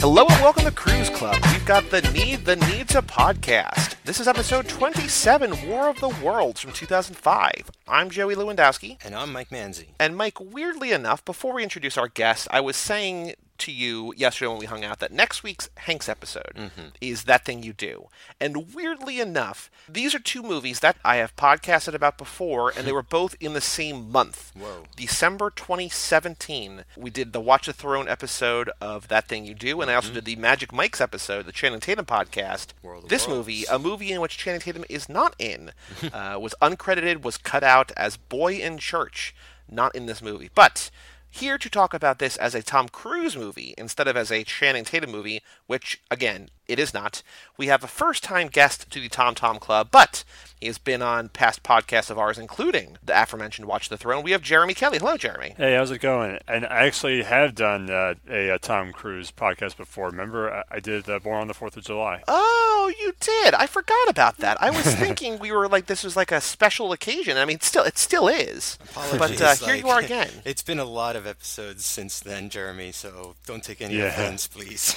Hello and welcome to Cruise Club. We've got the Need the Needs a podcast. This is episode 27, War of the Worlds from 2005. I'm Joey Lewandowski. And I'm Mike Manzi. And Mike, weirdly enough, before we introduce our guest, I was saying to you yesterday when we hung out that next week's Hanks episode Mm-hmm. is That Thing You Do. And weirdly enough, these are two movies that I have podcasted about before, and they were both in the same month. Whoa. December 2017, we did the Watch the Throne episode of That Thing You Do, and I also did the Magic Mike's episode, the Channing Tatum podcast. Mm-hmm. This Worlds. movie, a movie in which Channing Tatum is not in, uh, was uncredited, was cut out as Boy in Church, not in this movie. But here to talk about this as a Tom Cruise movie instead of as a Channing Tatum movie, which, again, it is not, we have a first time guest to the Tom Tom Club, but he has been on past podcasts of ours, including the aforementioned Watch the Throne. We have Jeremy Kelly. Hello, Jeremy. Hey, how's it going? And I actually have done uh, a, uh Tom Cruise podcast before. Remember, I, I did uh, Born on the Fourth of July. Oh, you did. I forgot about that. I was thinking we were like this was like a special occasion. I mean, still, it still is. Apologies, But uh, Apologies, here you are again. It's been a lot of episodes since then, Jeremy, so don't take any Yeah. offense, please.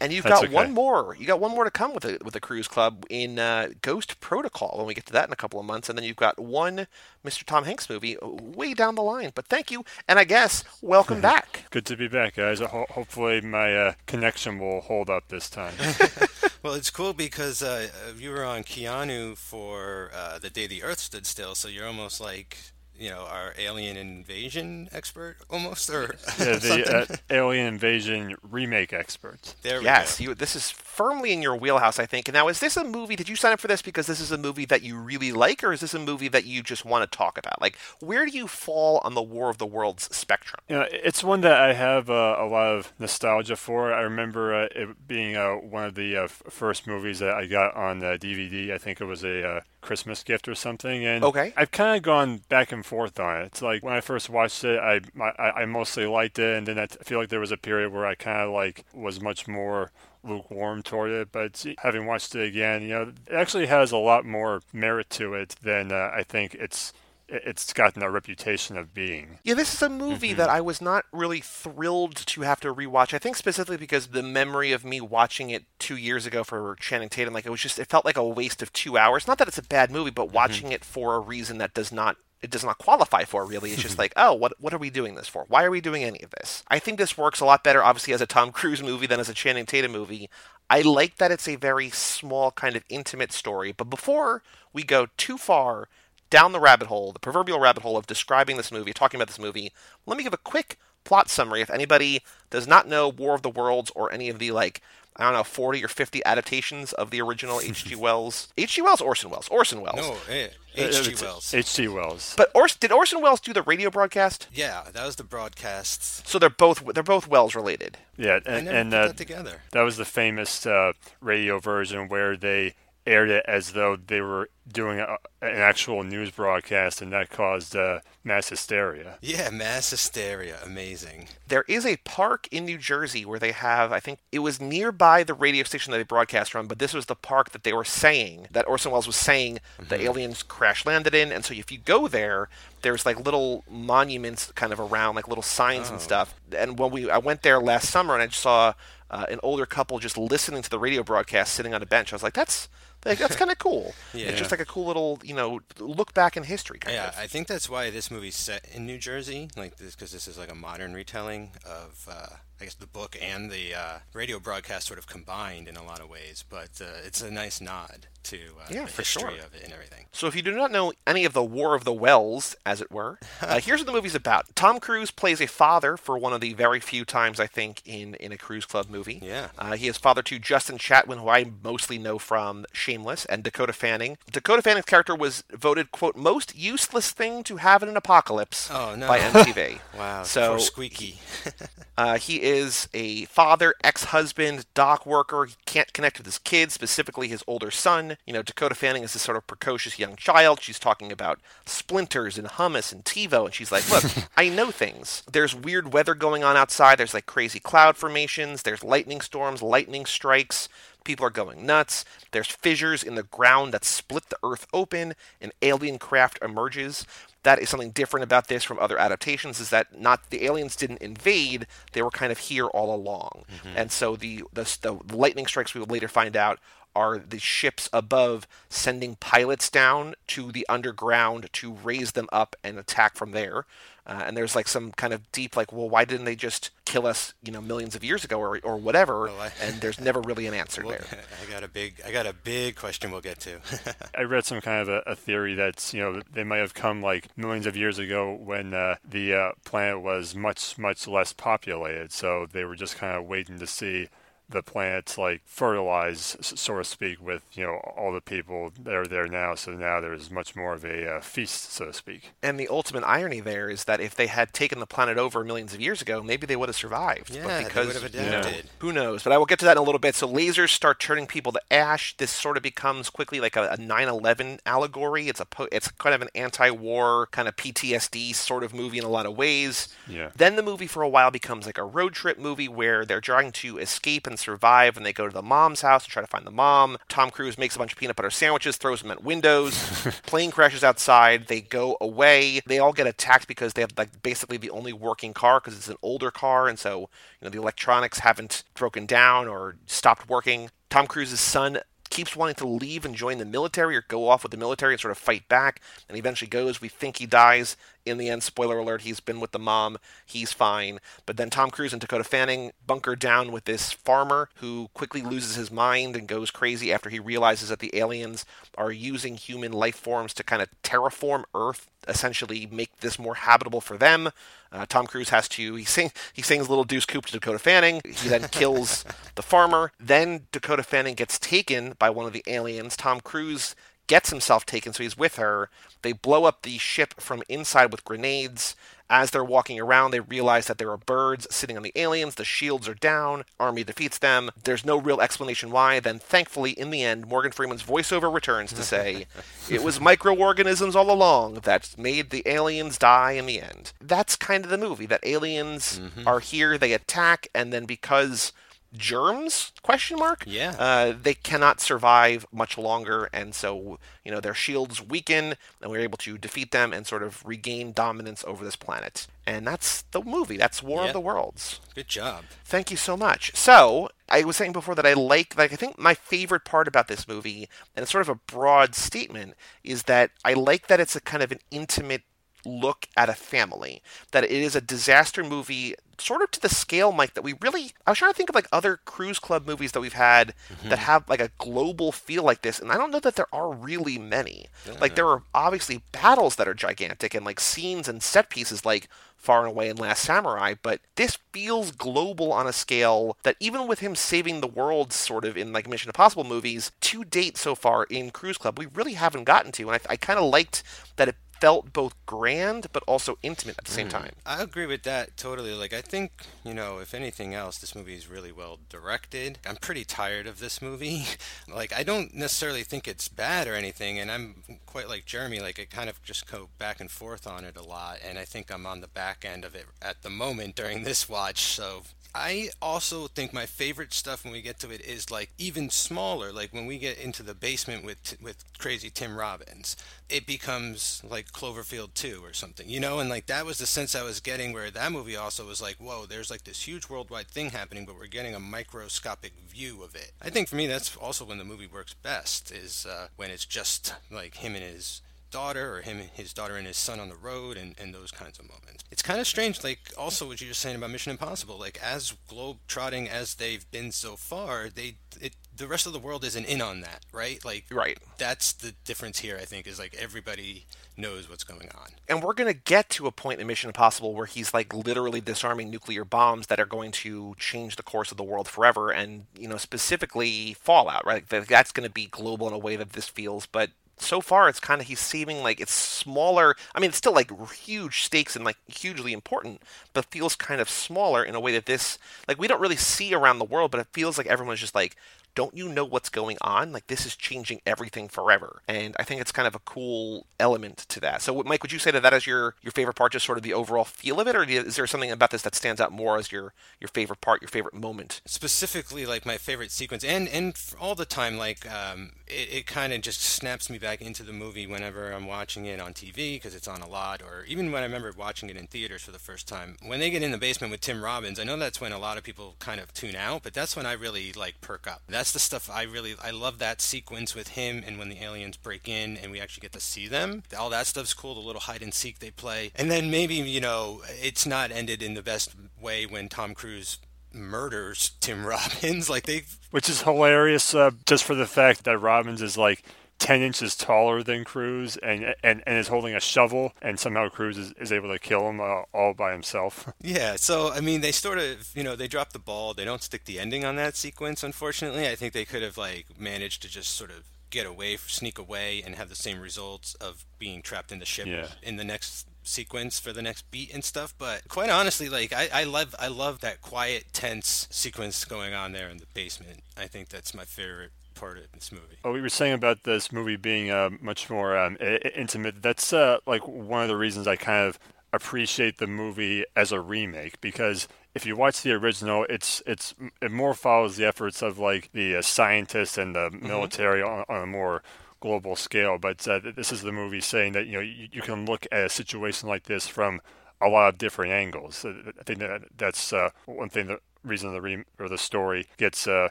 And you've That's got one okay. More. You got one more to come with the with the cruise club in uh, Ghost Protocol when we get to that in a couple of months, and then you've got one Mr. Tom Hanks movie way down the line. But thank you, and I guess welcome back. Good to be back, guys. Ho- hopefully, my uh, connection will hold up this time. well, it's cool because uh, you were on Keanu for uh, The Day the Earth Stood Still, so you're almost like, you know, our alien invasion expert, almost, or yeah, the uh, Alien Invasion remake expert. there we Yes, go. you, this is firmly in your wheelhouse, I think. Now, is this a movie? Did you sign up for this because this is a movie that you really like, or is this a movie that you just want to talk about? Like, where do you fall on the War of the Worlds spectrum? You know, it's one that I have uh, a lot of nostalgia for. I remember uh, it being uh, one of the uh, f- first movies that I got on uh, DVD. I think it was a uh, Christmas gift or something. And Okay. I've kind of gone back and forth on it. It's like when I first watched it, I I, I mostly liked it, and then I feel like there was a period where I kind of like was much more lukewarm toward it. But having watched it again, you know, it actually has a lot more merit to it than uh, I think it's it's gotten a reputation of being. Yeah, this is a movie mm-hmm. that I was not really thrilled to have to rewatch. I think specifically because the memory of me watching it two years ago for Channing Tatum, like it was just, it felt like a waste of two hours. Not that it's a bad movie, but mm-hmm. watching it for a reason that does not. It does not qualify for really. It's just like, oh, what what are we doing this for? Why are we doing any of this? I think this works a lot better, obviously, as a Tom Cruise movie than as a Channing Tatum movie. I like that it's a very small, kind of intimate story. But before we go too far down the rabbit hole, the proverbial rabbit hole of describing this movie, talking about this movie, let me give a quick plot summary. If anybody does not know War of the Worlds or any of the like, I don't know, forty or fifty adaptations of the original H.G. Wells, H.G. Wells, Orson Welles, Orson Welles. No, eh, Uh, H.G. Wells. H.G. Wells. But Ors- did Orson Welles do the radio broadcast? yeah, that was the broadcasts. So they're both they're both Wells related. Yeah, I and, never and put uh, that together. that was the famous uh, radio version where they aired it as though they were doing a, an actual news broadcast, and that caused uh, mass hysteria. Yeah, mass hysteria, amazing. There is a park in New Jersey where they have, I think it was nearby the radio station that they broadcast from, but this was the park that they were saying, that Orson Welles was saying the aliens crash landed in. And so if you go there, there's like little monuments kind of around, like little signs and stuff. And when we, I went there last summer and I just saw uh, an older couple just listening to the radio broadcast sitting on a bench. I was like, that's, like, that's kind of cool. Yeah. It's just like a cool little, you know, look back in history kind Yeah, of. I think that's why this movie's set in New Jersey, like this, because this is like a modern retelling of, uh, I guess, the book and the uh, radio broadcast sort of combined in a lot of ways. But uh, it's a nice nod to uh, Yeah, the history sure. of it and everything. So, if you do not know any of the War of the Wells, as it were, uh, here's what the movie's about. Tom Cruise plays a father for one of the very few times I think in in a Cruise Club movie. Yeah. Uh, he is father to Justin Chatwin, who I mostly know from Shameless, and Dakota Fanning. Dakota Fanning's character was voted quote most useless thing to have in an apocalypse Oh, no. by MTV. Wow, So Squeaky. uh, he is a father, ex-husband, dock worker. He can't connect with his kids, specifically his older son. You know, Dakota Fanning is this sort of precocious young child. She's talking about splinters and hummus and TiVo, and she's like, "Look, I know things. There's weird weather going on outside. There's like crazy cloud formations. There's lightning storms, lightning strikes." People are going nuts. There's fissures in the ground that split the earth open. An alien craft emerges. That is something different about this from other adaptations. Is that not the aliens didn't invade; they were kind of here all along. Mm-hmm. And so the, the the lightning strikes we will later find out are the ships above sending pilots down to the underground to raise them up and attack from there. Uh, and there's like some kind of deep, like, well, why didn't they just kill us, you know, millions of years ago or, or whatever? Well, I- and there's never really an answer Well, there. I got a big, I got a big question we'll get to. I read some kind of a, a theory that's you know they might have come like millions of years ago when uh, the uh, planet was much much less populated, so they were just kind of waiting to see the planet like fertilize, so to speak, with you know all the people that are there now. So now there's much more of a uh, feast, so to speak. And the ultimate irony there is that if they had taken the planet over millions of years ago, maybe they would have survived. yeah, but they would have Yeah. adapted. Who knows? But I will get to that in a little bit. So lasers start turning people to ash. This sort of becomes quickly like a, a 9/11 allegory. It's a po- it's kind of an anti-war kind of PTSD sort of movie in a lot of ways. Yeah. Then the movie for a while becomes like a road trip movie where they're trying to escape and survive, and they go to the mom's house to try to find the mom. Tom Cruise makes a bunch of peanut butter sandwiches, throws them at windows. Plane crashes outside. They go away. They all get attacked because they have like basically the only working car because it's an older car, and so you know the electronics haven't broken down or stopped working. Tom Cruise's son keeps wanting to leave and join the military or go off with the military and sort of fight back and he eventually goes we think he dies in the end spoiler alert he's been with the mom he's fine but then tom cruise and dakota fanning bunker down with this farmer who quickly loses his mind and goes crazy after he realizes that the aliens are using human life forms to kind of terraform earth essentially make this more habitable for them uh, Tom Cruise has to he sing he sings little Deuce Coupe to Dakota Fanning. He then kills the farmer. Then Dakota Fanning gets taken by one of the aliens. Tom Cruise gets himself taken, so he's with her. They blow up the ship from inside with grenades. As they're walking around, they realize that there are birds sitting on the aliens. The shields are down. Army defeats them. There's no real explanation why. Then, thankfully, in the end, Morgan Freeman's voiceover returns to say, it was microorganisms all along that made the aliens die in the end. That's kind of the movie. That aliens mm-hmm. are here, they attack, and then because germs question mark Yeah. uh, they cannot survive much longer and so you know their shields weaken and we're able to defeat them and sort of regain dominance over this planet and that's the movie that's war Yeah. of the worlds Good job. Thank you so much. So, I was saying before that I like, like, I think my favorite part about this movie, and it's sort of a broad statement, is that I like that it's a kind of an intimate look at a family. That it is a disaster movie, sort of to the scale, Mike, that we really. I was trying to think of like other cruise club movies that we've had mm-hmm. that have like a global feel like this, and I don't know that there are really many. Like, there are obviously battles that are gigantic, and like scenes and set pieces like Far and Away and Last Samurai, but this feels global on a scale that even with him saving the world sort of in like Mission Impossible movies, to date so far in Cruise Club, we really haven't gotten to. And I, I kind of liked that it felt both grand but also intimate at the same hmm. time. I agree with that totally. Like, I think, you know, if anything else, this movie is really well directed. I'm pretty tired of this movie. like, I don't necessarily think it's bad or anything, and I'm quite like Jeremy. Like, I kind of just go back and forth on it a lot, and I think I'm on the back end of it at the moment during this watch. So, I also think my favorite stuff when we get to it is like even smaller. Like when we get into the basement with with crazy Tim Robbins, it becomes like Cloverfield 2 or something, you know. And like that was the sense I was getting. Where that movie also was like, whoa, there's like this huge worldwide thing happening, but we're getting a microscopic view of it. I think for me that's also when the movie works best is uh, when it's just like him and his daughter or him and his daughter and his son on the road and, and those kinds of moments it's kind of strange like also what you were saying about mission impossible like as globe trotting as they've been so far they it the rest of the world isn't in on that right like Right. that's the difference here i think is like everybody knows what's going on And we're going to get to a point in Mission Impossible where he's like literally disarming nuclear bombs that are going to change the course of the world forever. And, you know, specifically Fallout, right? That- That's going to be global in a way that this feels. But so far it's kind of he's seeming like it's smaller. I mean, it's still like huge stakes and like hugely important, but feels kind of smaller in a way that this like we don't really see around the world, but it feels like everyone's just like don't you know what's going on? Like this is changing everything forever, and I think it's kind of a cool element to that. So, Mike, would you say that that is your your favorite part, just sort of the overall feel of it, or is there something about this that stands out more as your your favorite part, your favorite moment? Specifically, like my favorite sequence, and and all the time, like um, it, it kind of just snaps me back into the movie whenever I'm watching it on TV because it's on a lot, or even when I remember watching it in theaters for the first time. When they get in the basement with Tim Robbins, I know that's when a lot of people kind of tune out, but that's when I really like perk up. That's the stuff I really I love that sequence with him and when the aliens break in and we actually get to see them. All that stuff's cool. The little hide and seek they play, and then maybe you know it's not ended in the best way when Tom Cruise murders Tim Robbins. Like they, which is hilarious, uh, just for the fact that Robbins is like 10 inches taller than Cruise and, and, and is holding a shovel, and somehow Cruise is, is able to kill him uh, all by himself. Yeah, so, I mean, they sort of, you know, they drop the ball. They don't stick the ending on that sequence, unfortunately. I think they could have, like, managed to just sort of get away, sneak away, and have the same results of being trapped in the ship yeah. in the next sequence for the next beat and stuff but quite honestly like I, I love i love that quiet tense sequence going on there in the basement i think that's my favorite part of this movie. What we were saying about this movie being uh, much more um, intimate, that's uh, like one of the reasons I kind of appreciate the movie as a remake because if you watch the original, it's it's it more follows the efforts of like the uh, scientists and the mm-hmm. military on, on, a more global scale. But uh, this is the movie saying that you know you, you, can look at a situation like this from a lot of different angles. I think that that's uh, one thing that reason the re- or the story gets uh,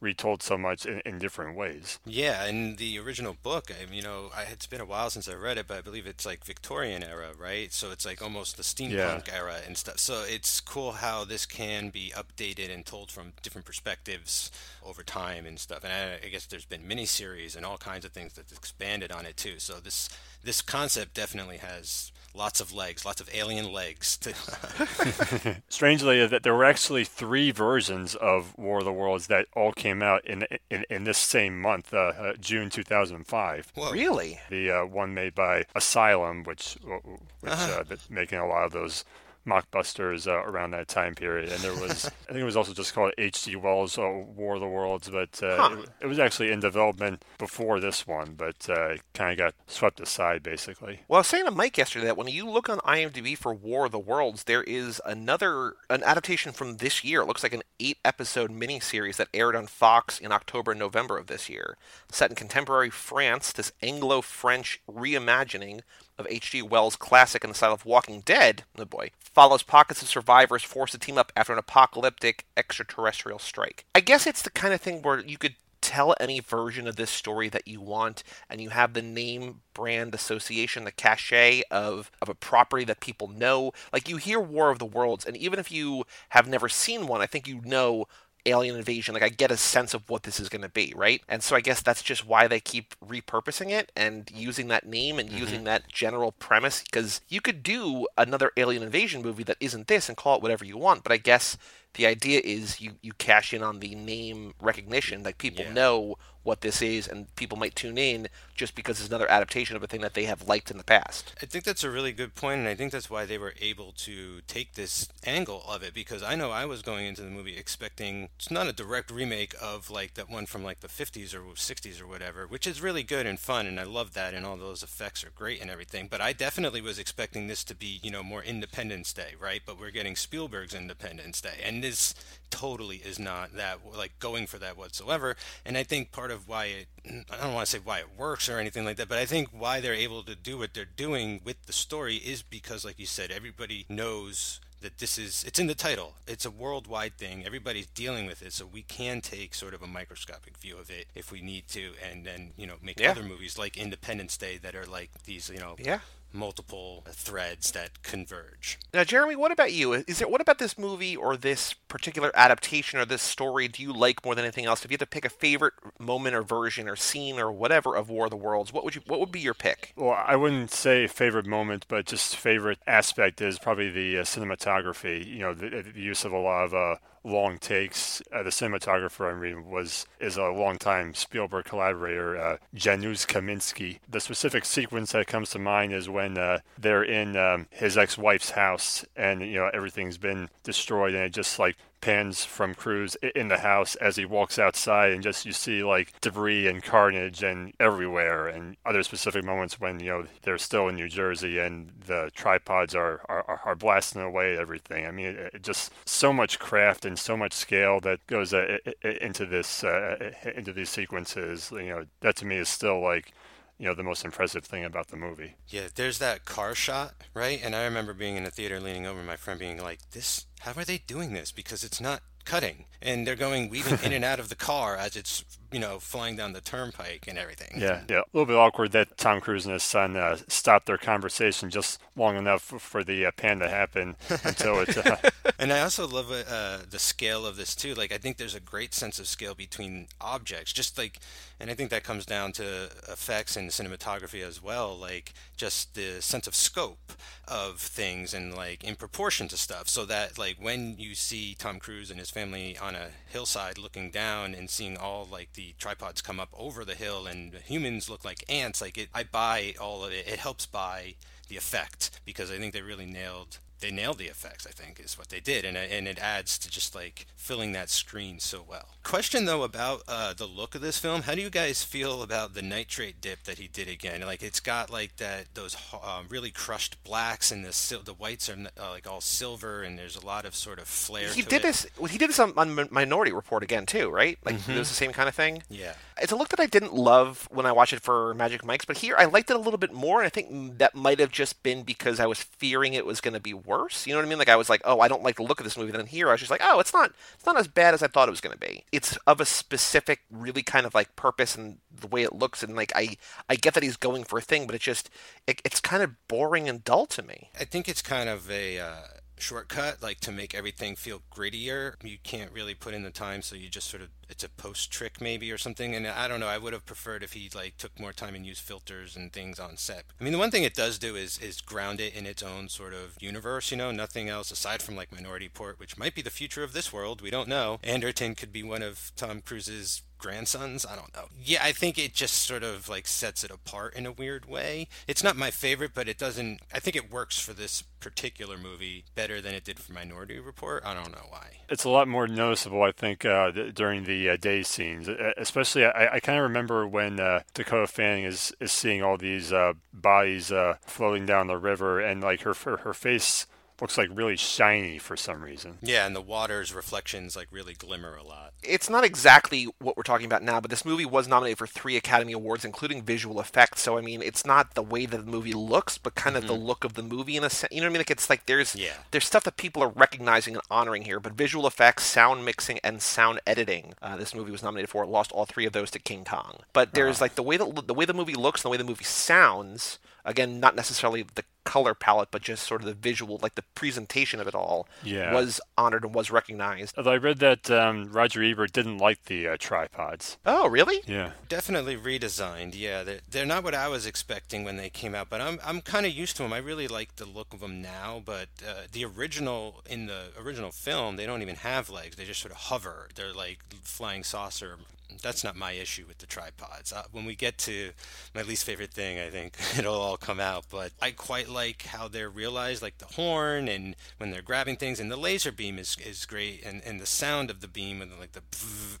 retold so much in, in, different ways. Yeah, and the original book, I, you know, I, it's been a while since I read it, but I believe it's like Victorian era, right? So it's like almost the steampunk yeah. era and stuff. So it's cool how this can be updated and told from different perspectives over time and stuff. And I, I guess there's been miniseries and all kinds of things that's expanded on it too. So this this concept definitely has lots of legs, lots of alien legs. Strangely, that there were actually three versions of War of the Worlds that all came out in in, in this same month, uh, uh, June 2005. Whoa. Really? The uh, one made by Asylum, which, which uh-huh. Uh, making a lot of those mockbusters uh, around that time period. And there was, I think it was also just called H.G. Wells' uh, War of the Worlds, but uh, huh. it, it, was actually in development before this one, but uh, it kind of got swept aside, basically. Well, I was saying to Mike yesterday that when you look on IMDb for War of the Worlds, there is another, an adaptation from this year. It looks like an eight episode miniseries that aired on Fox in October and November of this year. Set in contemporary France, this Anglo French reimagining of H.G. Wells' classic in the style of Walking Dead, oh boy, follows pockets of survivors forced to team up after an apocalyptic extraterrestrial strike. I guess it's the kind of thing where you could tell any version of this story that you want and you have the name brand association the cachet of of a property that people know like you hear war of the worlds and even if you have never seen one i think you know alien invasion. Like I get a sense of what this is going to be, right? And so I guess that's just why they keep repurposing it and using that name and mm-hmm. using that general premise because you could do another alien invasion movie that isn't this and call it whatever you want, but I guess the idea is you you cash in on the name recognition like people yeah. know what this is, and people might tune in just because it's another adaptation of a thing that they have liked in the past. I think that's a really good point, and I think that's why they were able to take this angle of it because I know I was going into the movie expecting it's not a direct remake of like that one from like the 50s or 60s or whatever, which is really good and fun, and I love that, and all those effects are great and everything. But I definitely was expecting this to be you know more Independence Day, right? But we're getting Spielberg's Independence Day, and this totally is not that like going for that whatsoever. And I think part of why it I don't want to say why it works or anything like that, but I think why they're able to do what they're doing with the story is because like you said, everybody knows that this is it's in the title. It's a worldwide thing. Everybody's dealing with it, so we can take sort of a microscopic view of it if we need to, and then you know make yeah. other movies like Independence Day that are like these you know yeah multiple threads that converge. Now, Jeremy, what about you? Is it what about this movie or this particular adaptation or this story do you like more than anything else? If you had to pick a favorite moment or version or scene or whatever of War of the Worlds, what would you what would be your pick? Well, I wouldn't say favorite moment, but just favorite aspect is probably the uh, cinematography. You know, the, the, use of a lot of uh, long takes. Uh, the cinematographer I mean was is a longtime Spielberg collaborator, uh, Janusz Kaminski. The specific sequence that comes to mind is when uh, they're in um, his ex-wife's house and you know everything's been destroyed and it just like pans from Cruise in the house as he walks outside, and just you see like debris and carnage and everywhere, and other specific moments when you know they're still in New Jersey and the tripods are are, are blasting away everything. I mean, it, it just so much craft and so much scale that goes uh, into this uh, into these sequences. You know, that to me is still like you know the most impressive thing about the movie. Yeah, there's that car shot, right? And I remember being in the theater, leaning over my friend, being like, "This, how are they doing this? Because it's not cutting, and they're going weaving in and out of the car as it's you know flying down the turnpike and everything. Yeah, yeah, a little bit awkward that Tom Cruise and his son uh, stopped their conversation just long enough for the uh, pan to happen until it. Uh... and I also love uh, the scale of this too. Like I think there's a great sense of scale between objects, just like, and I think that comes down to effects and cinematography as well. Like just the sense of scope of things and like in proportion to stuff, so that like when you see Tom Cruise and his family on a hillside looking down and seeing all like the tripods come up over the hill and humans look like ants like it i buy all of it. It helps buy the effect because i think they really nailed they nailed the effects. I think is what they did, and and it adds to just like filling that screen so well. Question though about uh, the look of this film. How do you guys feel about the nitrate dip that he did again? Like it's got like that those um, really crushed blacks and the sil- the whites are uh, like all silver, and there's a lot of sort of flair. He did it. this. He did this on, on, Minority Report again too, right? Like mm-hmm. it was the same kind of thing. Yeah. It's a look that I didn't love when I watched it for Magic Mike's, but here I liked it a little bit more, and I think that might have just been because I was fearing it was going to be worse. You know what I mean? Like I was like, oh, I don't like the look of this movie. Then here I was just like, oh, it's not, it's not as bad as I thought it was going to be. It's of a specific, really kind of like purpose and the way it looks, and like I, I get that he's going for a thing, but it's just, it, it's kind of boring and dull to me. I think it's kind of a. Uh shortcut like to make everything feel grittier you can't really put in the time so you just sort of it's a post trick maybe or something and i don't know i would have preferred if he like took more time and used filters and things on set. I mean the one thing it does do is is ground it in its own sort of universe you know nothing else aside from like Minority Report which might be the future of this world we don't know. Anderton could be one of tom cruise's grandsons. I don't know. Yeah, I think it just sort of like sets it apart in a weird way. It's not my favorite, but it doesn't. I think it works for this particular movie better than it did for Minority Report. I don't know why. It's a lot more noticeable, I think, uh, during the uh, day scenes. Especially, I, I kind of remember when uh, Dakota Fanning is is seeing all these uh, bodies uh, floating down the river, and like her her, her face looks like really shiny for some reason. Yeah, and the water's reflections like really glimmer a lot. It's not exactly what we're talking about now, but this movie was nominated for three Academy Awards, including visual effects. So I mean, it's not the way that the movie looks, but kind of mm-hmm. the look of the movie in a sense. You know what I mean? Like it's like there's yeah. there's stuff that people are recognizing and honoring here, but visual effects, sound mixing, and sound editing. Uh, this movie was nominated for. It lost all three of those to King Kong. But there's uh like the way that the way the movie looks and the way the movie sounds again, not necessarily the color palette, but just sort of the visual, like the presentation of it all, yeah. was honored and was recognized. Although I read that um, Roger Ebert didn't like the uh, tripods. Oh, really? Yeah. Definitely redesigned. Yeah, they're, they're not what I was expecting when they came out, but I'm I'm kind of used to them. I really like the look of them now, but uh, the original in the original film, they don't even have legs. They just sort of hover. They're like flying saucer that's not my issue with the tripods. Uh, when we get to my least favorite thing, I think it'll all come out. But I quite like how they're realized, like the horn and when they're grabbing things, and the laser beam is is great, and and the sound of the beam and like the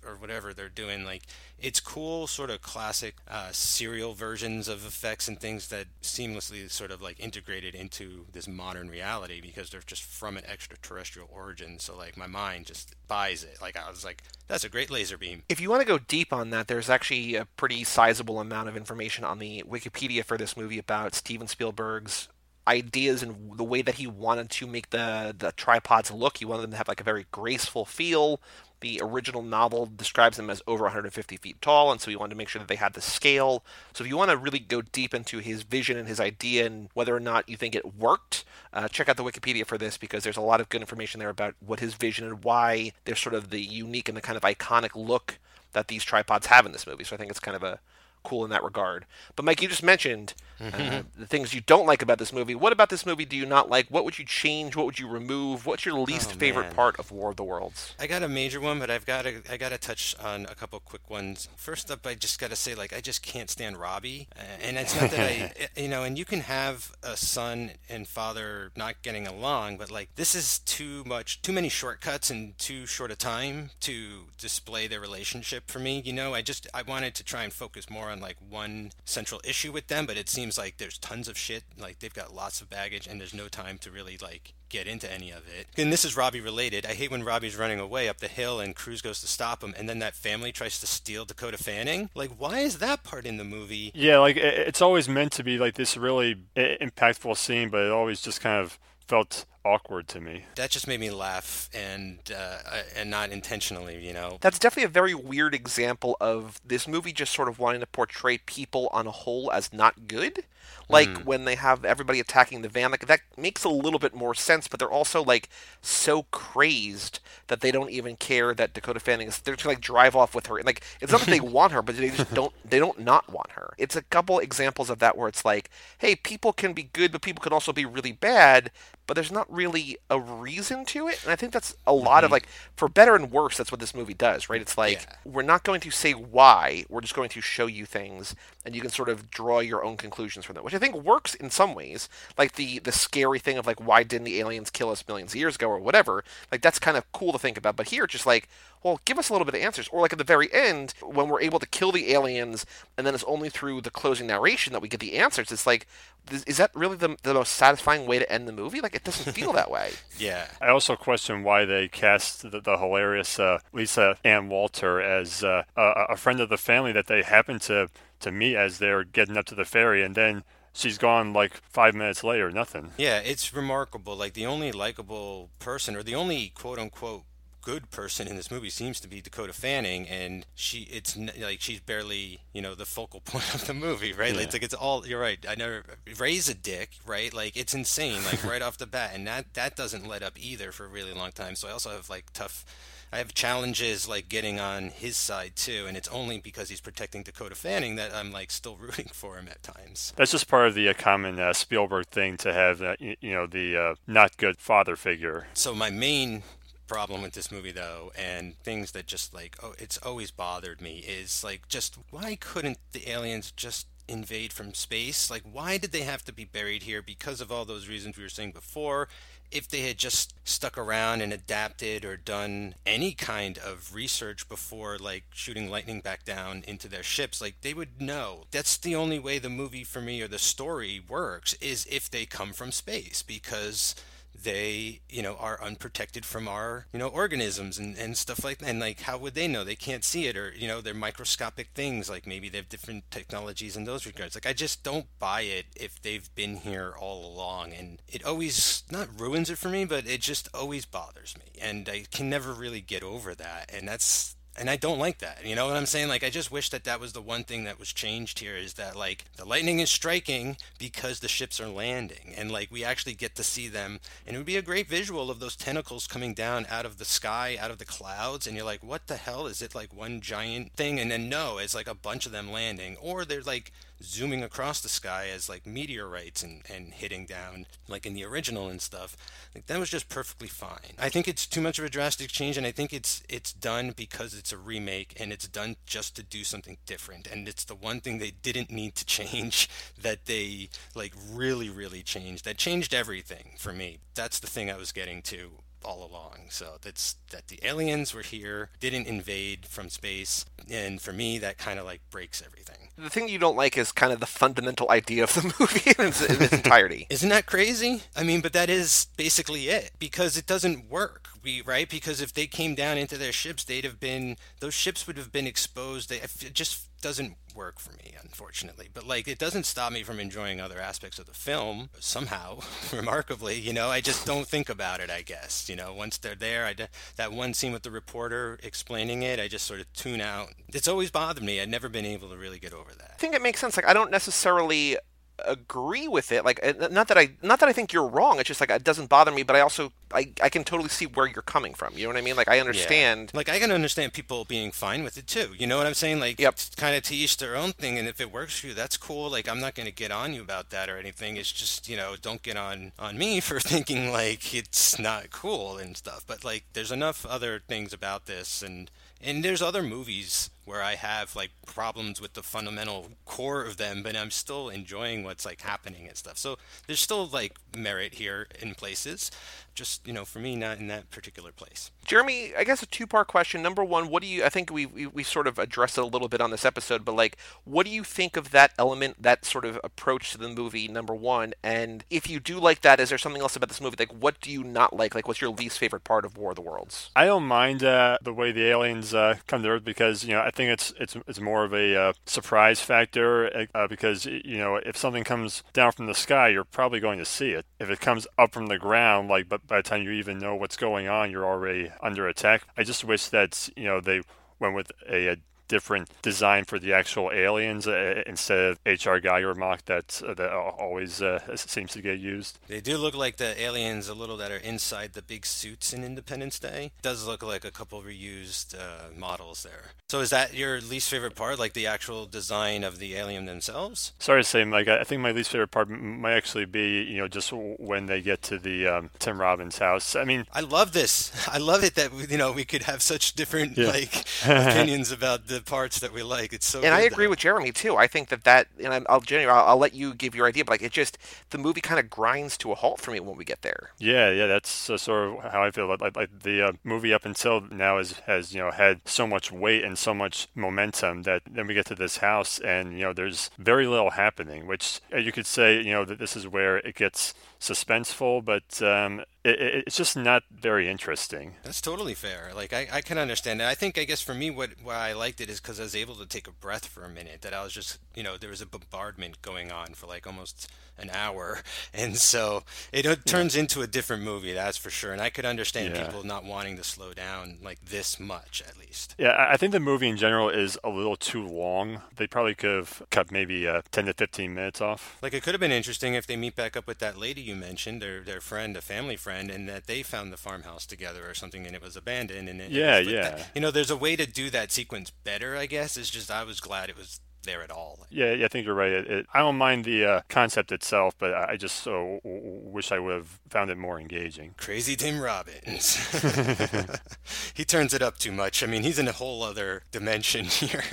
or whatever they're doing, like it's cool, sort of classic uh, serial versions of effects and things that seamlessly sort of like integrated into this modern reality because they're just from an extraterrestrial origin. So like my mind just buys it. Like I was like, that's a great laser beam. If you want to go deep on that, there's actually a pretty sizable amount of information on the Wikipedia for this movie about Steven Spielberg's ideas and the way that he wanted to make the the tripods look. He wanted them to have like a very graceful feel, The original novel describes them as over 150 feet tall, and so he wanted to make sure that they had the scale. So if you want to really go deep into his vision and his idea and whether or not you think it worked, uh, check out the Wikipedia for this because there's a lot of good information there about what his vision and why there's sort of the unique and the kind of iconic look that these tripods have in this movie. So I think it's kind of a cool in that regard. But Mike, you just mentioned uh, the things you don't like about this movie. What about this movie do you not like? What would you change? What would you remove? What's your least Oh, favorite part of War of the Worlds? I got a major one, but I've got to I got to touch on a couple quick ones. First up, I just got to say like I just can't stand Robbie, Uh, and it's not that I you know, and you can have a son and father not getting along, but like this is too much, too many shortcuts in too short a time to display their relationship for me. You know, I just I wanted to try and focus more on like one central issue with them, but it seems like there's tons of shit. Like they've got lots of baggage, and there's no time to really like get into any of it. And this is Robbie related. I hate when Robbie's running away up the hill and Cruise goes to stop him, and then that family tries to steal Dakota Fanning. Like, why is that part in the movie? Yeah, like it's always meant to be like this really impactful scene, but it always just kind of felt awkward to me. That just made me laugh, and uh, and not intentionally, you know. That's definitely a very weird example of this movie just sort of wanting to portray people on a whole as not good. Like Hmm. when they have everybody attacking the van, like that makes a little bit more sense, but they're also like so crazed that they don't even care that Dakota Fanning is. They're just like drive off with her. And like it's not that they want her, but they just don't. They don't not want her. It's a couple examples of that where it's like, hey, people can be good, but people can also be really bad. But there's not really a reason to it, and I think that's a lot of like, for better and worse, that's what this movie does, right? It's like Yeah. we're not going to say why, we're just going to show you things, and you can sort of draw your own conclusions from which I think works in some ways. Like the the scary thing of like why didn't the aliens kill us millions of years ago or whatever. Like that's kind of cool to think about. But here, just like, well, give us a little bit of answers, or like at the very end when we're able to kill the aliens, and then it's only through the closing narration that we get the answers. It's like, is is that really the the most satisfying way to end the movie? Like it doesn't feel that way. Yeah. I also question why they cast the, the hilarious uh, Lisa Ann Walter as uh, a, a friend of the family that they happen to, to meet as they're getting up to the ferry, and then she's gone like five minutes later, nothing. Yeah, it's remarkable. Like the only likable person, or the only quote unquote good person in this movie seems to be Dakota Fanning, and she it's like she's barely you know the focal point of the movie, right? It's like it's all you're right. I never raise a dick, right? Like it's insane, like right off the bat, and that that doesn't let up either for a really long time. So I also have like tough. I have challenges like getting on his side too, and it's only because he's protecting Dakota Fanning that I'm like still rooting for him at times. That's just part of the uh, common uh, Spielberg thing to have, you, you know, the uh, not good father figure. So my main problem with this movie though and things that just like oh it's always bothered me is like just why couldn't the aliens just invade from space? Like why did they have to be buried here because of all those reasons we were saying before? If they had just stuck around and adapted or done any kind of research before like shooting lightning back down into their ships like they would know. That's the only way the movie for me or the story works is if they come from space because they you know are unprotected from our you know organisms and, and stuff like that and like how would they know? They can't see it or you know they're microscopic things like maybe they have different technologies in those regards. Like i just don't buy it if they've been here all along and it always not ruins it for me but it just always bothers me and i can never really get over that and that's and I don't like that. You know what I'm saying? Like, I just wish that that was the one thing that was changed here is that, like, the lightning is striking because the ships are landing. And, like, we actually get to see them. And it would be a great visual of those tentacles coming down out of the sky, out of the clouds. And you're like, what the hell? Is it like one giant thing? And then, no, it's like a bunch of them landing. Or they're like zooming across the sky as like meteorites and, and hitting down, like in the original and stuff. Like, that was just perfectly fine. I think it's too much of a drastic change. And I think it's, it's done because it's a remake and it's done just to do something different and it's the one thing they didn't need to change that they like really really changed that changed everything for me that's the thing i was getting to all along so that's that the aliens were here didn't invade from space and for me that kind of like breaks everything The thing you don't like is kind of the fundamental idea of the movie in its, in its entirety. Isn't that crazy? I mean, but that is basically it because it doesn't work. We right because if they came down into their ships, they'd have been those ships would have been exposed. They just doesn't work for me, unfortunately. But like, it doesn't stop me from enjoying other aspects of the film. Somehow, remarkably, you know, I just don't think about it. I guess you know, once they're there, I that one scene with the reporter explaining it, I just sort of tune out. It's always bothered me. I've never been able to really get over that. I think it makes sense. Like, I don't necessarily agree with it. Like, not that I not that I think you're wrong. It's just like it doesn't bother me. But I also I, I can totally see where you're coming from. You know what I mean? Like I understand. Yeah. Like I can understand people being fine with it too. You know what I'm saying? Like yep. kind of to each their own thing. And if it works for you, that's cool. Like I'm not going to get on you about that or anything. It's just you know don't get on on me for thinking like it's not cool and stuff. But like there's enough other things about this and and there's other movies where I have like problems with the fundamental core of them, but I'm still enjoying what's like happening and stuff. So there's still like merit here in places just you know for me not in that particular place. Jeremy i guess a two part question. Number one what do you i think we, we, we sort of addressed it a little bit on this episode but like what do you think of that element that sort of approach to the movie number one? And if you do like that is there something else about this movie like what do you not like? Like what's your least favorite part of war of the worlds? I don't mind uh, the way the aliens uh, come to earth because you know i think it's it's it's more of a uh, surprise factor uh, because you know if something comes down from the sky you're probably going to see it. If it comes up from the ground like but by the time you even know what's going on, you're already under attack. I just wish that you know they went with a, a different design for the actual aliens uh, instead of HR Giger mock that uh, that always uh, seems to get used. They do look like the aliens a little that are inside the big suits in Independence Day. It does look like a couple reused uh, models there. So is that your least favorite part, like the actual design of the alien themselves? Sorry to say, Mike. I think my least favorite part might actually be, you know, just when they get to the um, Tim Robbins house. I mean, I love this. I love it that you know we could have such different yeah. like opinions about the parts that we like. It's so. And I agree though. with Jeremy too. I think that that, and I'll Jenny, I'll, I'll, let you give your idea, but like it just the movie kind of grinds to a halt for me when we get there. Yeah, yeah, that's uh, sort of how I feel. Like, like the uh, movie up until now has has you know had so much weight and so much momentum that then we get to this house and you know there's very little happening, which uh, you could say you know that this is where it gets suspenseful, but um, it, it's just not very interesting. That's totally fair. Like I, I can understand it. I think I guess for me, what why I liked it is because I was able to take a breath for a minute. That I was just you know there was a bombardment going on for like almost an hour, and so it, it turns yeah. into a different movie. That's for sure. And I could understand yeah. people not wanting to slow down like this much at least. Yeah, I think the movie in general is a little too long. They probably could have cut maybe uh, ten to fifteen minutes off. Like it could have been interesting if they meet back up with that lady you mentioned, their their friend, a family friend, and that they found the farmhouse together or something, and it was abandoned. And it, yeah, it yeah. That, you know, there's a way to do that sequence better. I guess it's just I was glad it was there at all. Yeah, yeah I think you're right. It, it, I don't mind the uh, concept itself, but I just so wish I would have found it more engaging. Crazy Tim Robbins. he turns it up too much. I mean, he's in a whole other dimension here.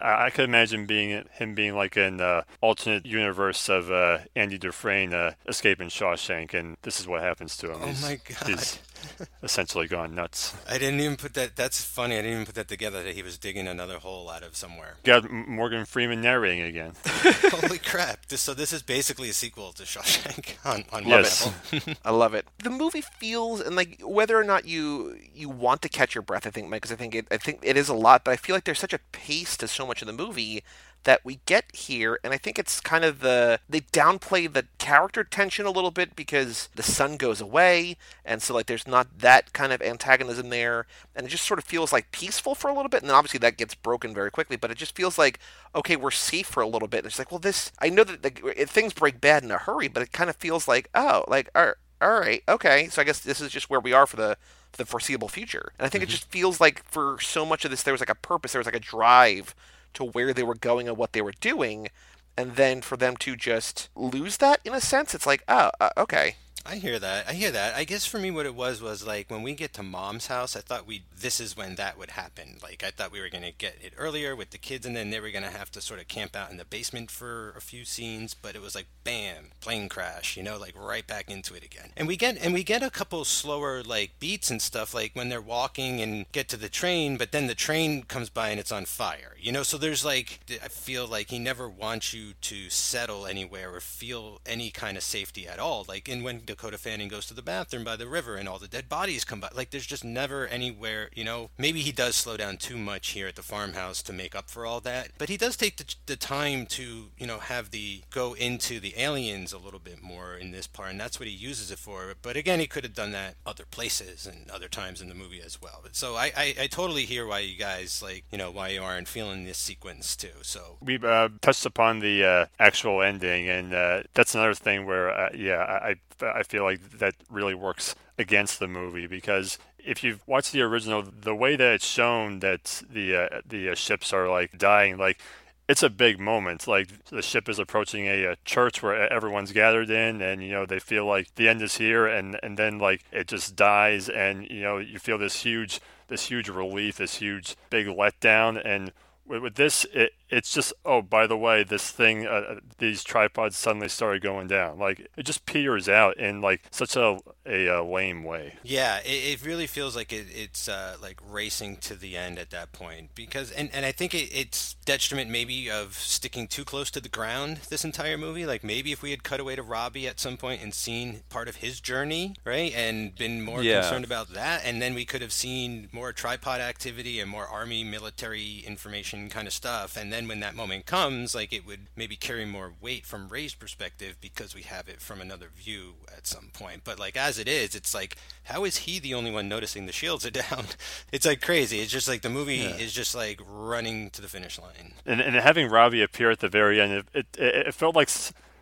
I, I could imagine being him being like an uh, alternate universe of uh, Andy Dufresne uh, escaping Shawshank, and this is what happens to him. Oh he's, my god! He's essentially gone nuts. I didn't even put that. That's funny. I didn't even put that together. That he was digging another hole out of somewhere. Got Morgan Freeman narrating again. Holy crap! This, so this is basically a sequel to Shawshank on, on yes. I love it. The movie feels and like whether or not you you want to catch your breath. I think, Mike, because I think it, I think it is a lot. But I feel like there's such a pace to so much of the movie that we get here, and I think it's kind of the they downplay the character tension a little bit because the son goes away, and so like there's not that kind of antagonism there, and it just sort of feels like peaceful for a little bit, and then obviously that gets broken very quickly, but it just feels like okay, we're safe for a little bit. And it's like, well, this I know that like, things break bad in a hurry, but it kind of feels like oh, like all right, okay, so I guess this is just where we are for the for the foreseeable future, and I think mm-hmm. it just feels like for so much of this there was like a purpose, there was like a drive to where they were going and what they were doing, and then for them to just lose that in a sense, it's like, oh, uh, okay. I hear that. I hear that. I guess for me, what it was was like when we get to mom's house, I thought we this is when that would happen. Like I thought we were gonna get it earlier with the kids, and then they were gonna have to sort of camp out in the basement for a few scenes. But it was like bam, plane crash, you know, like right back into it again. And we get and we get a couple slower like beats and stuff, like when they're walking and get to the train, but then the train comes by and it's on fire, you know. So there's like I feel like he never wants you to settle anywhere or feel any kind of safety at all. Like and when Dakota Fanning goes to the bathroom by the river and all the dead bodies come by. Like there's just never anywhere, you know. Maybe he does slow down too much here at the farmhouse to make up for all that, but he does take the, the time to, you know, have the go into the aliens a little bit more in this part, and that's what he uses it for. But again, he could have done that other places and other times in the movie as well. So I, I, I totally hear why you guys like, you know, why you aren't feeling this sequence too. So we uh, touched upon the uh, actual ending, and uh, that's another thing where, uh, yeah, I I feel like that really works against the movie because if you've watched the original, the way that it's shown that the uh, the uh, ships are like dying, like it's a big moment. Like the ship is approaching a, a, church where everyone's gathered in, and you know they feel like the end is here, and and then like it just dies, and you know you feel this huge this huge relief, this huge big letdown, and with, with this, it, it's just oh by the way this thing uh, uh, these tripods suddenly started going down. Like it just peters out in like such a a, a lame way. Yeah it, it really feels like it, it's uh, like racing to the end at that point because and, and i think it, it's detriment maybe of sticking too close to the ground this entire movie. Like maybe if we had cut away to robbie at some point and seen part of his journey right and been more yeah. concerned about that and then we could have seen more tripod activity and more army military information kind of stuff and then then when that moment comes, like it would maybe carry more weight from Ray's perspective because we have it from another view at some point. But like as it is, it's like how is he the only one noticing the shields are down? It's like crazy. It's just like the movie yeah. is just like running to the finish line. And, and having Robbie appear at the very end, it it, it felt like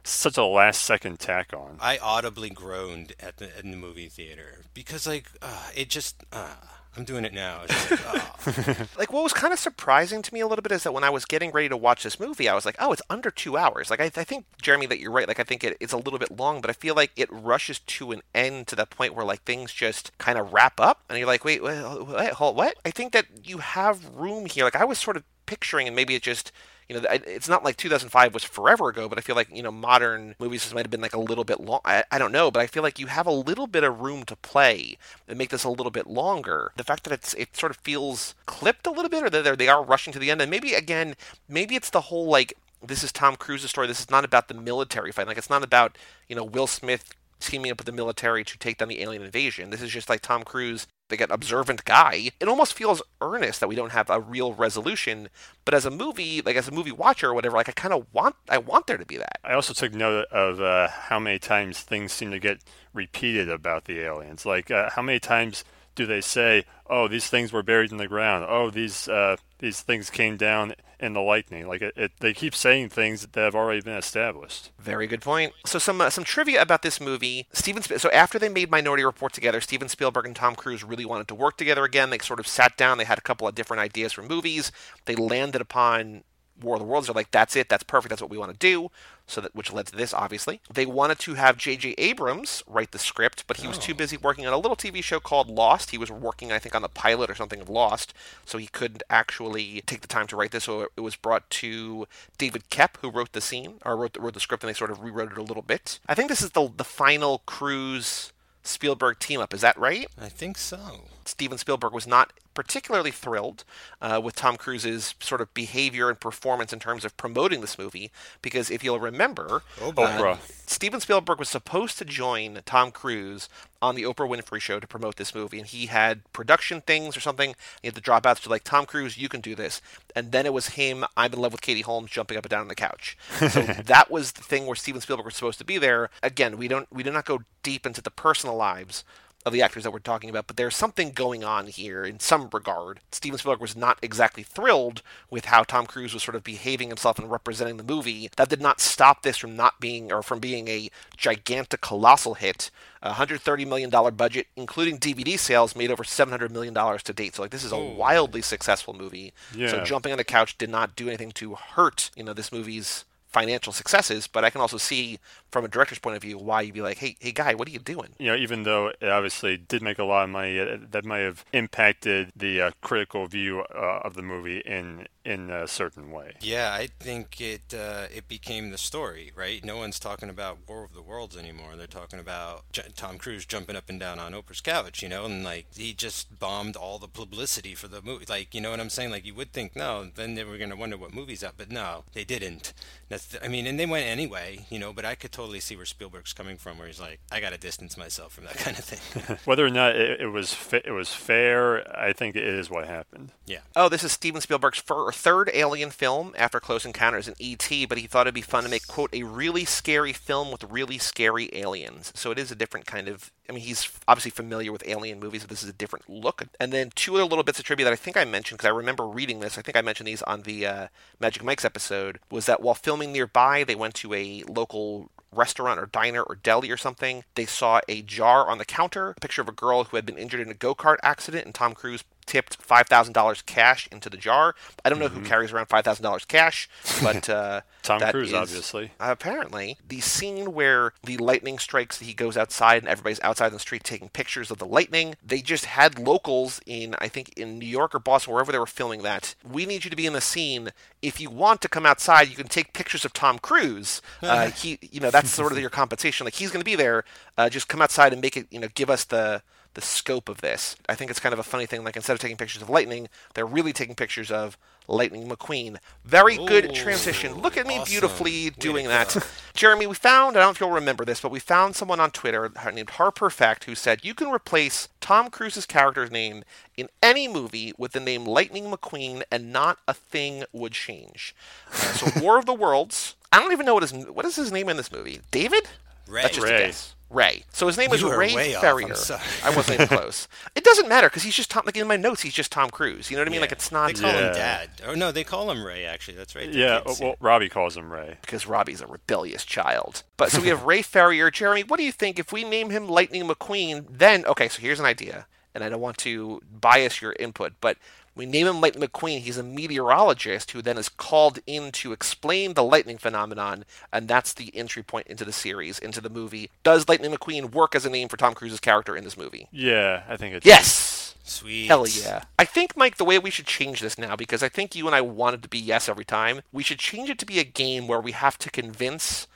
such a last second tack on. I audibly groaned at the in the movie theater because like uh, it just. Uh, I'm doing it now. Like, oh. like, what was kind of surprising to me a little bit is that when I was getting ready to watch this movie, I was like, oh, it's under two hours. Like, I, I think, Jeremy, that you're right. Like, I think it, it's a little bit long, but I feel like it rushes to an end to the point where, like, things just kind of wrap up. And you're like, wait, wait, wait hold, what? I think that you have room here. Like, I was sort of picturing, and maybe it just you know, it's not like 2005 was forever ago, but I feel like, you know, modern movies might have been like a little bit long. I, I don't know, but I feel like you have a little bit of room to play and make this a little bit longer. The fact that it's it sort of feels clipped a little bit, or that they are rushing to the end, and maybe again, maybe it's the whole like this is Tom Cruise's story. This is not about the military fight. Like it's not about you know Will Smith teaming up with the military to take down the alien invasion. This is just like Tom Cruise they get observant guy. It almost feels earnest that we don't have a real resolution. But as a movie, like as a movie watcher or whatever, like I kind of want, I want there to be that. I also took note of uh, how many times things seem to get repeated about the aliens. Like uh, how many times do they say, "Oh, these things were buried in the ground. Oh, these uh, these things came down in the lightning"? Like it, it, they keep saying things that have already been established. Very good point. So some uh, some trivia about this movie. Steven. So after they made Minority Report together, Steven Spielberg and Tom Cruise really wanted to work together again. They sort of sat down. They had a couple of different ideas for movies. They landed upon War of the Worlds. They're like, that's it, that's perfect, that's what we want to do. So that which led to this, obviously. They wanted to have J.J. Abrams write the script, but he oh. was too oh. busy working on a little TV show called Lost. He was working, I think, on the pilot or something of Lost, so he couldn't actually take the time to write this. So it was brought to David Koepp, who wrote the scene or wrote the, wrote the script, and they sort of rewrote it a little bit. I think this is the the final Cruise Spielberg team up. Is that right? I think so. Steven Spielberg was not particularly thrilled uh, with Tom Cruise's sort of behavior and performance in terms of promoting this movie, because if you'll remember, oh, uh, Steven Spielberg was supposed to join Tom Cruise on the Oprah Winfrey Show to promote this movie, and he had production things or something. He had to drop out to like Tom Cruise, you can do this, and then it was him. I'm in love with Katie Holmes, jumping up and down on the couch. So that was the thing where Steven Spielberg was supposed to be there. Again, we don't we do not go deep into the personal lives of the actors that we're talking about, but there's something going on here in some regard. Steven Spielberg was not exactly thrilled with how Tom Cruise was sort of behaving himself and representing the movie. That did not stop this from not being or from being a gigantic, colossal hit. A $130 million budget, including DVD sales, made over $700 million to date. So, like, this is a wildly successful movie. Yeah. So, jumping on the couch did not do anything to hurt, you know, this movie's financial successes, but I can also see from a director's point of view why you'd be like, hey, hey, guy, what are you doing? You know, even though it obviously did make a lot of money, that might have impacted the uh, critical view uh, of the movie in in a certain way. Yeah, I think it uh, it became the story, right? No one's talking about War of the Worlds anymore. They're talking about J- Tom Cruise jumping up and down on Oprah's couch, you know, and like he just bombed all the publicity for the movie. Like, you know what I'm saying? Like, you would think no, then they were going to wonder what movie's up, but no, they didn't. That's the, I mean, and they went anyway, you know. But I could totally see where Spielberg's coming from, where he's like, I got to distance myself from that kind of thing. Whether or not it, it was fa- it was fair, I think it is what happened. yeah. Oh, this is Steven Spielberg's fir- third Alien film after Close Encounters and E.T., but he thought it'd be fun to make, quote, a really scary film with really scary aliens. So it is a different kind of. I mean, he's obviously familiar with alien movies, but this is a different look. And then two other little bits of trivia that I think I mentioned, because I remember reading this. I think I mentioned these on the uh, Magic Mike's episode, was that while filming nearby, they went to a local restaurant or diner or deli or something. They saw a jar on the counter, a picture of a girl who had been injured in a go kart accident, and Tom Cruise tipped $5,000 cash into the jar. I don't know who carries around $5,000 cash, but uh, Tom Cruise, is- obviously. Apparently, the scene where the lightning strikes, he goes outside and everybody's outside in the street taking pictures of the lightning. They just had locals in, I think, in New York or Boston, wherever they were filming that. We need you to be in the scene. If you want to come outside, you can take pictures of Tom Cruise. Uh, he, you know, that's sort of your compensation. Like he's going to be there. Uh, just come outside and make it. You know, give us the the scope of this. I think it's kind of a funny thing. Like instead of taking pictures of lightning, they're really taking pictures of Lightning McQueen. Very good transition. Look at me awesome. beautifully doing that. Jeremy, we found, I don't know if you'll remember this, but we found someone on Twitter named Harper Fact who said you can replace Tom Cruise's character's name in any movie with the name Lightning McQueen and not a thing would change. Uh, so War of the Worlds, I don't even know what his what is his name in this movie? David? Ray. That's just a Ray. guess. Ray. So his name is You were Ray way off. I'm Ferrier. sorry. I wasn't even close. It doesn't matter because he's just Tom. Like in my notes, he's just Tom Cruise. You know what I mean? Like it's not They call Yeah. him Dad. Oh no, they call him Ray. Actually, that's right. The Yeah, kids, well, Robbie calls him Ray. because Robbie's a rebellious child. But so we have Ray Ferrier. Jeremy, what do you think if we name him Lightning McQueen? Then, okay, so here's an idea, and I don't want to bias your input, but we name him Lightning McQueen. He's a meteorologist who then is called in to explain the lightning phenomenon, and that's the entry point into the series, into the movie. Does Lightning McQueen work as a name for Tom Cruise's character in this movie? Yeah, I think it does. Yes. Sweet. Hell yeah. I think, Mike, the way we should change this now, because I think you and I wanted to be yes every time, we should change it to be a game where we have to convince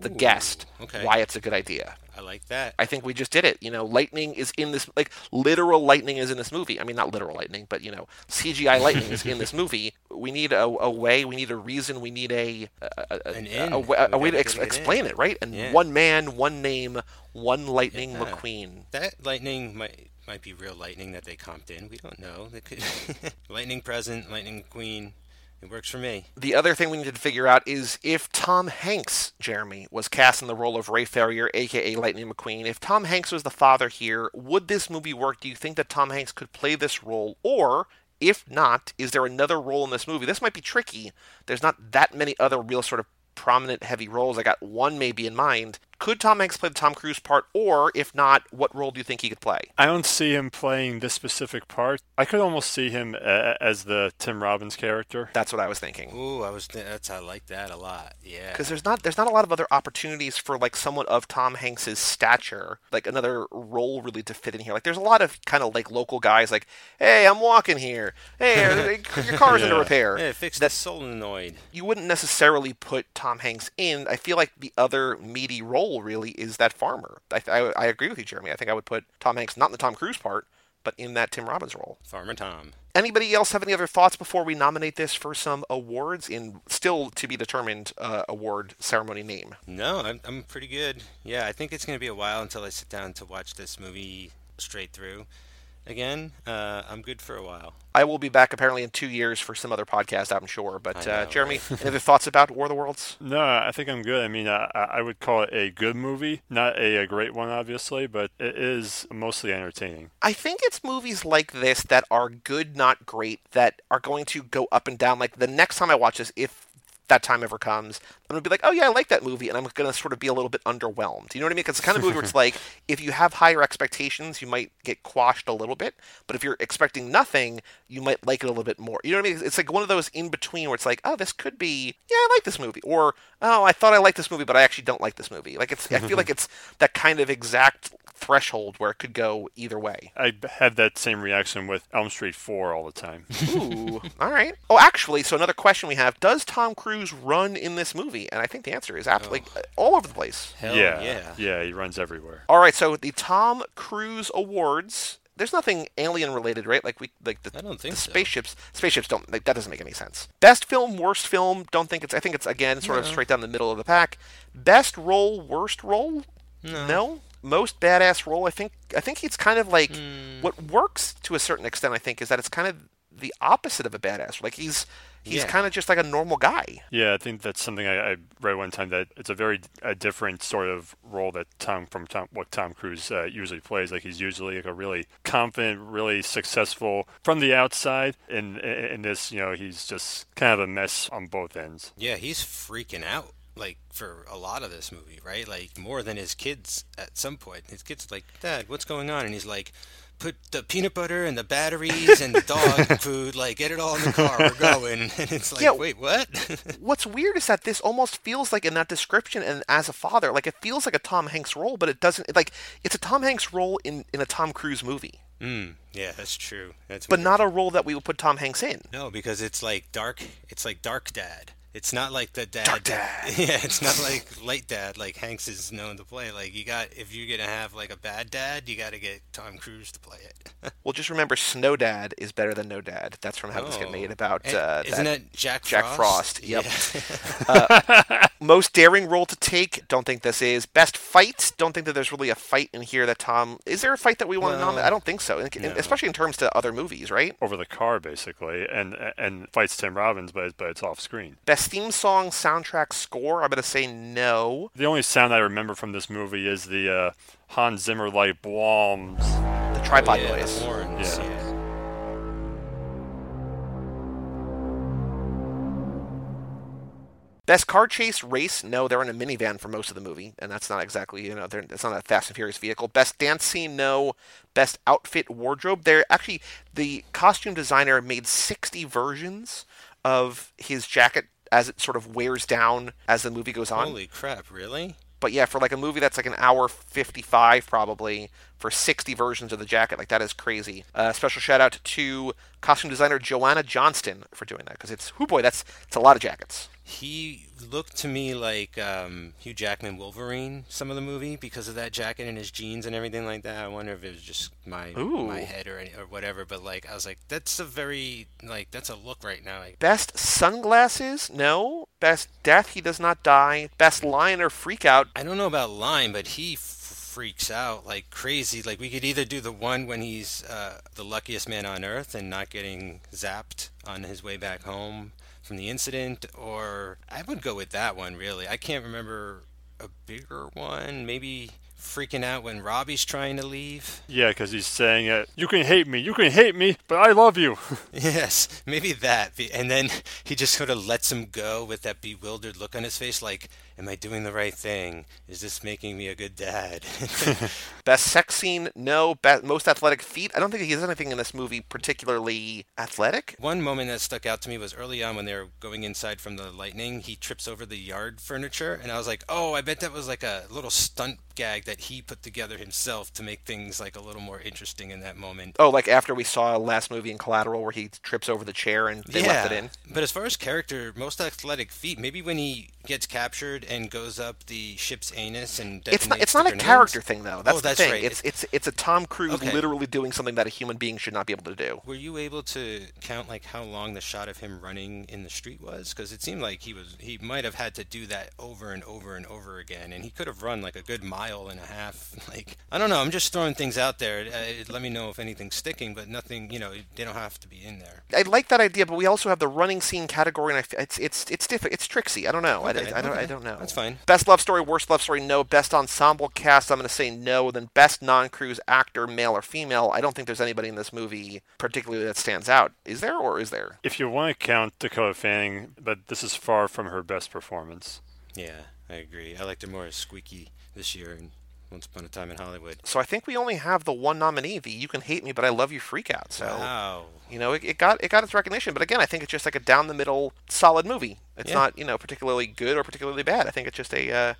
the guest okay. why it's a good idea. I like that. I think we just did it. You know, lightning is in this, like, literal lightning is in this movie. I mean, not literal lightning, but, you know, CGI lightning is in this movie. We need a, a way, we need a reason, we need a, a, a, a, a, way- to ex- get it in. explain it, right? And Yeah. one man, one name, one Lightning Yeah. McQueen. That lightning might might be real lightning that they comped in. We don't know. Could lightning present, lightning queen. It works for me. The other thing we need to figure out is if Tom Hanks, Jeremy, was cast in the role of Ray Ferrier, aka Lightning McQueen, if Tom Hanks was the father here, would this movie work? Do you think that Tom Hanks could play this role? Or, if not, is there another role in this movie? This might be tricky. There's not that many other real sort of prominent heavy roles. I got one maybe in mind. Could Tom Hanks play the Tom Cruise part? Or, if not, what role do you think he could play? I don't see him playing this specific part. I could almost see him a- as the Tim Robbins character. That's what I was thinking. Ooh, I was. th- That's I like that a lot. Yeah. because there's not there's not a lot of other opportunities for like someone of Tom Hanks's stature, like another role really to fit in here. Like there's a lot of kind of like local guys, like, hey, I'm walking here. Hey, your car's under Yeah. repair. Yeah, fix That- the solenoid. You wouldn't necessarily put Tom Hanks in. I feel like the other meaty role really is that farmer. I, I, I agree with you, Jeremy. I think I would put Tom Hanks not in the Tom Cruise part, but in that Tim Robbins role. Farmer Tom. Anybody else have any other thoughts before we nominate this for some awards in still to be determined uh, award ceremony name? No, I'm, I'm pretty good. Yeah, I think it's going to be a while until I sit down to watch this movie straight through again. Uh, I'm good for a while. I will be back apparently in two years for some other podcast, I'm sure. But I uh, know, Jeremy, any other thoughts about War of the Worlds? No, I think I'm good. I mean, I, I would call it a good movie, not a, a great one, obviously, but it is mostly entertaining. I think it's movies like this that are good, not great, that are going to go up and down. Like the next time I watch this, if that time ever comes, I'm gonna be like, oh yeah, I like that movie, and I'm gonna sort of be a little bit underwhelmed. You know what I mean? Because it's the kind of movie where it's like, if you have higher expectations, you might get quashed a little bit, but if you're expecting nothing, you might like it a little bit more. You know what I mean? It's like one of those in between where it's like, oh, this could be, yeah, I like this movie, or oh, I thought I liked this movie, but I actually don't like this movie. Like it's, I feel like it's that kind of exact threshold where it could go either way. I had that same reaction with Elm Street 4 all the time. Ooh, all right. Oh, actually, so another question we have: Does Tom Cruise run in this movie? And I think the answer is absolutely all over the place. Hell yeah, yeah. yeah, he runs everywhere. All right, so the Tom Cruise Awards there's nothing alien related, right? Like we like the, I don't think the so. spaceships. Spaceships don't like that doesn't make any sense. Best film, worst film. Don't think it's. I think it's again sort of straight down the middle of the pack. Best role, worst role. No. Most badass role. I think. I think it's kind of like Hmm. what works to a certain extent. I think is that it's kind of the opposite of a badass. Like he's he's Yeah. kind of just like a normal guy. Yeah, I think that's something I, I read one time that it's a very a different sort of role that Tom from Tom what Tom Cruise uh, usually plays. Like he's usually like a really confident, really successful from the outside. In in this, you know, he's just kind of a mess on both ends. Yeah, he's freaking out. Like for a lot of this movie, right? Like more than his kids at some point. His kids like, Dad, what's going on? And he's like, Put the peanut butter and the batteries and the dog food, like get it all in the car. We're going. And it's like, Yeah. wait, what? What's weird is that this almost feels like in that description and as a father, like it feels like a Tom Hanks role, but it doesn't. Like it's a Tom Hanks role in in a Tom Cruise movie, mm, yeah, that's true. That's but weird. not a role that we would put Tom Hanks in. No, because it's like dark. It's like dark dad. It's not like the dad. Dark dad. Yeah, it's not like light dad like Hanks is known to play. Like you got if you're gonna have like a bad dad, you got to get Tom Cruise to play it. Well, just remember, Snow Dad is better than No Dad. That's from How This Get Oh. Made about uh, isn't that that Jack Jack Frost? Frost, yep. Yeah. most daring role to take. Don't think this is best fight. Don't think that there's really a fight in here that Tom. Is there a fight that we want to No. nominate? I don't think so, in- in- No. especially in terms to other movies, right? Over the car, basically, and and fights Tim Robbins, but but it's off screen. Best theme song, soundtrack, score. I'm gonna say no. The only sound I remember from this movie is the uh, Hans Zimmer like blooms. The tripod yeah, noise. The horns. Yeah. Yeah. Best car chase race? No, they're in a minivan for most of the movie, and that's not exactly you know they're, it's not a Fast and Furious vehicle. Best dance scene? No. Best outfit wardrobe? They're actually the costume designer made 60 versions of his jacket as it sort of wears down as the movie goes on. Holy crap! Really? But yeah, for like a movie that's like an hour 55 probably for 60 versions of the jacket, like that is crazy. Uh, special shout out to costume designer Joanna Johnston for doing that because it's, oh boy, that's it's a lot of jackets. He looked to me like um, Hugh Jackman Wolverine, some of the movie, because of that jacket and his jeans and everything like that. I wonder if it was just my Ooh. my head or any, or whatever. But like, I was like, that's a very like that's a look right now. Like, Best sunglasses? No. Best death? He does not die. Best lion or freak out? I don't know about line, but he freaks out like crazy. Like we could either do the one when he's uh, the luckiest man on earth and not getting zapped on his way back home from the incident, or I would go with that one. Really, I can't remember a bigger one. Maybe freaking out when Robbie's trying to leave. Yeah, because he's saying it. You can hate me, you can hate me, but I love you. Yes, maybe that. And then he just sort of lets him go with that bewildered look on his face, like, "Am I doing the right thing? Is this making me a good dad?" Best sex scene? No. Best, most athletic feat? I don't think he does anything in this movie particularly athletic. One moment that stuck out to me was early on when they were going inside from the lightning. He trips over the yard furniture, and I was like, "Oh, I bet that was like a little stunt gag that he put together himself to make things like a little more interesting in that moment." Oh, like after we saw last movie in Collateral where he trips over the chair and they left it in. But as far as character, most athletic feat, maybe when he gets captured and goes up the ship's anus and It's not it's not a grenades. character thing though. That's oh, the that's thing. right. It's it's it's a Tom Cruise Okay. literally doing something that a human being should not be able to do. Were you able to count like how long the shot of him running in the street was? Because it seemed like he was he might have had to do that over and over and over again, and he could have run like a good mile and a half. Like I don't know, I'm just throwing things out there. Uh, let me know if anything's sticking, but nothing. You know, they don't have to be in there. I like that idea, but we also have the running scene category, and I it's it's it's different. It's tricksy. I don't know. I, Okay, I don't. I don't know. That's fine. Best love story, worst love story, no. Best ensemble cast, I'm going to say no. Then best non-cruise actor, male or female. I don't think there's anybody in this movie particularly that stands out. Is there, or is there? if you want to count Dakota Fanning, but this is far from her best performance. Yeah, I agree. I liked her more as Squeaky this year and Once Upon a Time in Hollywood. So I think we only have the one nominee, the "You Can Hate Me, But I Love You" freak out. So Wow. you know, it, it got it got its recognition. But again, I think it's just like a down the middle, solid movie. It's Yeah. not you know particularly good or particularly bad. I think it's just a uh,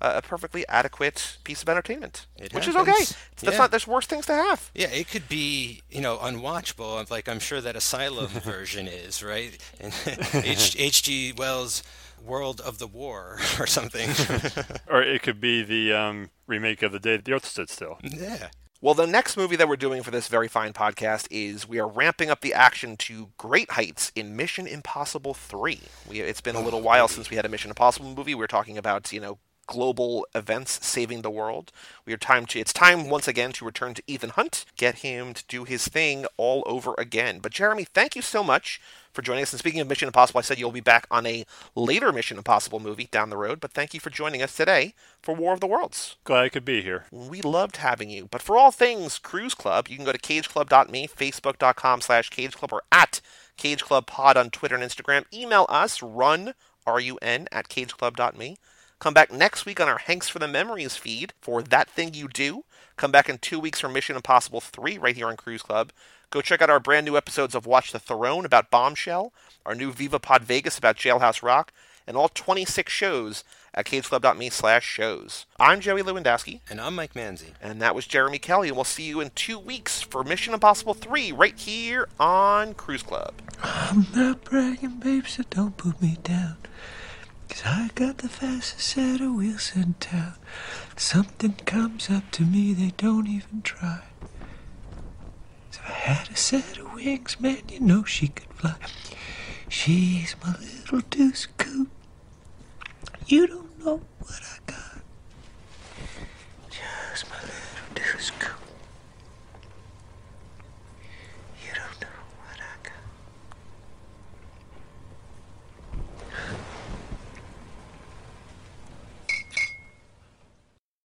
a perfectly adequate piece of entertainment, It which is okay. That's Yeah. not there's worse things to have. Yeah, it could be, you know, unwatchable. Like I'm sure that Asylum version is, right? And H- H.G. Wells' World of the War or something. Or it could be the um, remake of The Day the Earth Stood Still. yeah. Well, the next movie that we're doing for this very fine podcast is we are ramping up the action to great heights in Mission Impossible 3. We, it's been a little while since we had a Mission Impossible movie. We are talking about, you know, global events saving the world. We are time to it's time once again to return to Ethan Hunt, get him to do his thing all over again. But Jeremy, thank you so much for joining us. And speaking of Mission Impossible, I said you'll be back on a later Mission Impossible movie down the road, but thank you for joining us today for War of the Worlds. Glad I could be here. We loved having you. But for all things Cruise Club, you can go to cageclub.me, facebook.com slash cageclub, or at cageclubpod on Twitter and Instagram. Email us, run, R-U-N, at cageclub.me. Come back next week on our Hanks for the Memories feed for That Thing You Do. Come back in two weeks for Mission Impossible 3 right here on Cruise Club. Go check out our brand new episodes of Watch the Throne about Bombshell, our new Viva Pod Vegas about Jailhouse Rock, and all 26 shows at cageclub.me slash shows. I'm Joey Lewandowski. And I'm Mike Manzi. And that was Jeremy Kelly, and we'll see you in two weeks for Mission Impossible 3 right here on Cruise Club. I'm not bragging, babe, so don't put me down. Cause I got the fastest set of wheels in town. Something comes up to me, they don't even try. So I had a set of wings, man, you know she could fly. She's my little deuce coupe. You don't know what I got. Just my little deuce coupe.